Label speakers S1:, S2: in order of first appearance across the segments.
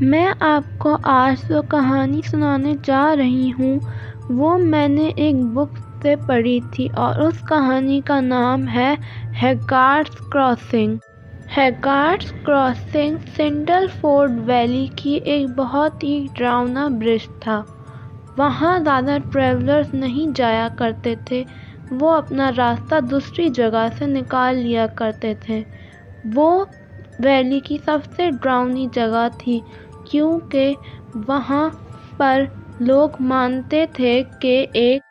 S1: میں آپ کو آج جو کہانی سنانے جا رہی ہوں، وہ میں نے ایک بک سے پڑھی تھی اور اس کہانی کا نام ہے Haggard's crossing. Haggard's crossing Sandleford Ford valley کی ایک بہت ہی ڈراؤنا برج تھا۔ وہاں زیادہ ٹریولرز نہیں جایا کرتے تھے، وہ اپنا راستہ دوسری جگہ سے نکال لیا کرتے تھے۔ وہ ویلی کی سب سے ڈراؤنی جگہ تھی۔ کیونکہ وہاں پر لوگ مانتے تھے کہ ایک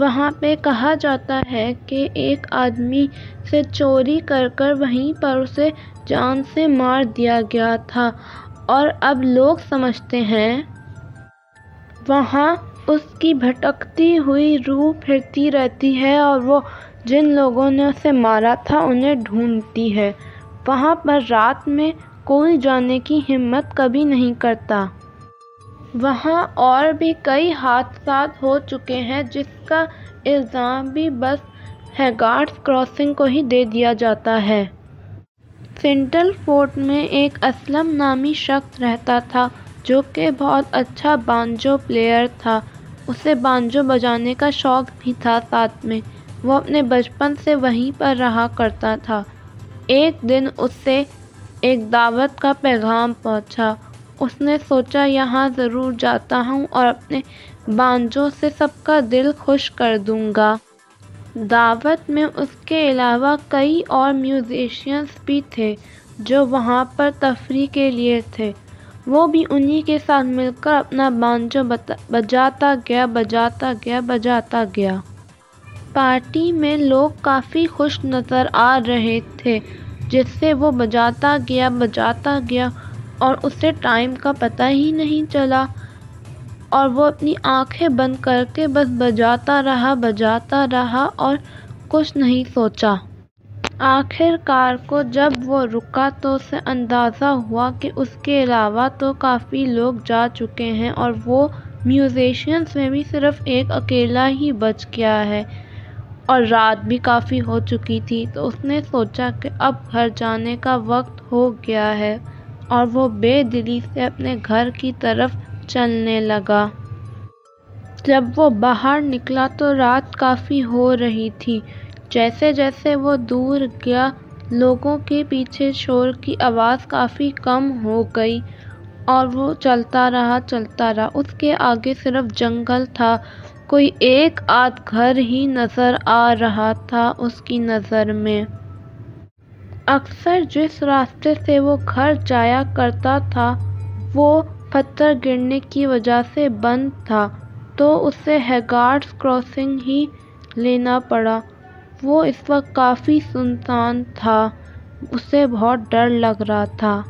S1: وہاں پہ کہا جاتا ہے کہ ایک آدمی سے چوری کر کر وہیں پر اسے جان سے مار دیا گیا تھا۔ اور اب لوگ سمجھتے ہیں، وہاں اس کی بھٹکتی ہوئی روح پھرتی رہتی ہے اور وہ جن لوگوں نے اسے مارا تھا انہیں ڈھونڈتی ہے۔ وہاں پر رات میں کوئی جانے کی ہمت کبھی نہیں کرتا۔ وہاں اور بھی کئی حادثات ہو چکے ہیں جس کا الزام بھی بس ہیگارڈس کراسنگ کو ہی دے دیا جاتا ہے۔ سینڈل فورڈ میں ایک اسلم نامی شخص رہتا تھا جو کہ بہت اچھا بانجو پلیئر تھا۔ اسے بانجو بجانے کا شوق بھی تھا ساتھ میں۔ وہ اپنے بچپن سے وہیں پر رہا کرتا تھا۔ ایک دن اسے ایک دعوت کا پیغام پہنچا۔ اس نے سوچا، یہاں ضرور جاتا ہوں اور اپنے بانجو سے سب کا دل خوش کر دوں گا۔ دعوت میں اس کے علاوہ کئی اور میوزیشینز بھی تھے جو وہاں پر تفریح کے لیے تھے۔ وہ بھی انہی کے ساتھ مل کر اپنا بانجو بجاتا گیا بجاتا گیا بجاتا گیا۔ پارٹی میں لوگ کافی خوش نظر آ رہے تھے۔ جس سے وہ بجاتا گیا بجاتا گیا اور اسے ٹائم کا پتہ ہی نہیں چلا اور وہ اپنی آنکھیں بند کر کے بس بجاتا رہا بجاتا رہا اور کچھ نہیں سوچا۔ آخر کار کو جب وہ رکا تو اسے اندازہ ہوا کہ اس کے علاوہ تو کافی لوگ جا چکے ہیں اور وہ میوزیشینز میں بھی صرف ایک اکیلا ہی بچ گیا ہے۔ اور رات بھی کافی ہو چکی تھی تو اس نے سوچا کہ اب گھر جانے کا وقت ہو گیا ہے اور وہ بے دلی سے اپنے گھر کی طرف چلنے لگا۔ جب وہ باہر نکلا تو رات کافی ہو رہی تھی۔ جیسے جیسے وہ دور گیا، لوگوں کے پیچھے شور کی آواز کافی کم ہو گئی اور وہ چلتا رہا چلتا رہا۔ اس کے آگے صرف جنگل تھا۔ کوئی ایک آدھ گھر ہی نظر آ رہا تھا اس کی نظر میں۔ اکثر جس راستے سے وہ گھر جایا کرتا تھا، وہ پتھر گرنے کی وجہ سے بند تھا، تو اسے ہیگارڈس کراسنگ ہی لینا پڑا۔ وہ اس وقت کافی سنسان تھا، اسے بہت ڈر لگ رہا تھا۔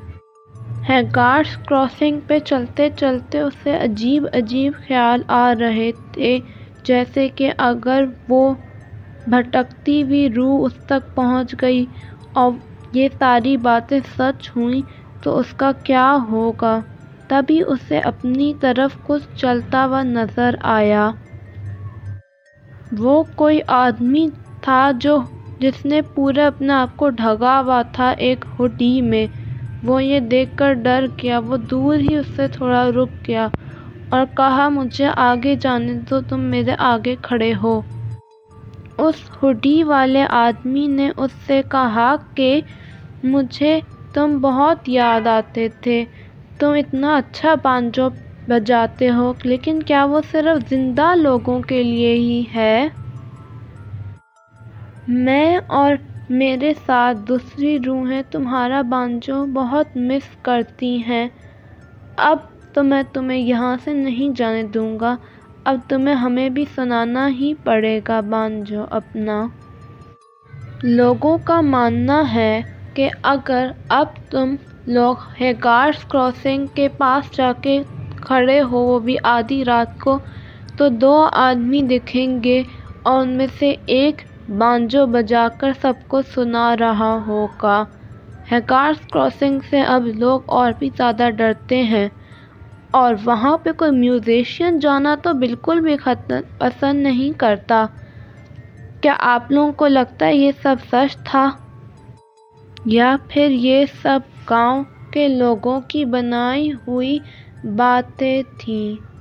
S1: ہیگارڈس کراسنگ پہ چلتے چلتے اسے عجیب عجیب خیال آ رہے تھے، جیسے کہ اگر وہ بھٹکتی ہوئی روح اس تک پہنچ گئی۔ اور یہ ساری باتیں سچ ہوئیں تو اس کا کیا ہوگا؟ تبھی اسے اپنی طرف کچھ چلتا ہوا نظر آیا۔ وہ کوئی آدمی تھا جو جس نے پورے اپنے آپ کو ڈھکا ہوا تھا ایک ہوڈی میں۔ وہ یہ دیکھ کر ڈر گیا، وہ دور ہی اس سے تھوڑا رک گیا اور کہا، مجھے آگے جانے دو، تم میرے آگے کھڑے ہو۔ اس ہوڈی والے آدمی نے اس سے کہا کہ، مجھے تم بہت یاد آتے تھے، تم اتنا اچھا بانجو بجاتے ہو، لیکن کیا وہ صرف زندہ لوگوں کے لیے ہی ہے؟ میں اور میرے ساتھ دوسری روحیں تمہارا بانجو بہت مس کرتی ہیں۔ اب تو میں تمہیں یہاں سے نہیں جانے دوں گا۔ اب تمہیں ہمیں بھی سنانا ہی پڑے گا بانجو اپنا۔ لوگوں کا ماننا ہے کہ اگر اب تم لوگ ہیگارڈس کراسنگ کے پاس جا کے کھڑے ہو وہ بھی آدھی رات کو، تو دو آدمی دکھیں گے اور ان میں سے ایک بانجو بجا کر سب کو سنا رہا ہوگا۔ ہیگارڈس کراسنگ سے اب لوگ اور بھی زیادہ ڈرتے ہیں۔ اور وہاں پہ کوئی میوزیشین جانا تو بالکل بھی پسند نہیں کرتا۔ کیا آپ لوگوں کو لگتا ہے یہ سب سچ تھا؟ یا پھر یہ سب گاؤں کے لوگوں کی بنائی ہوئی باتیں تھیں؟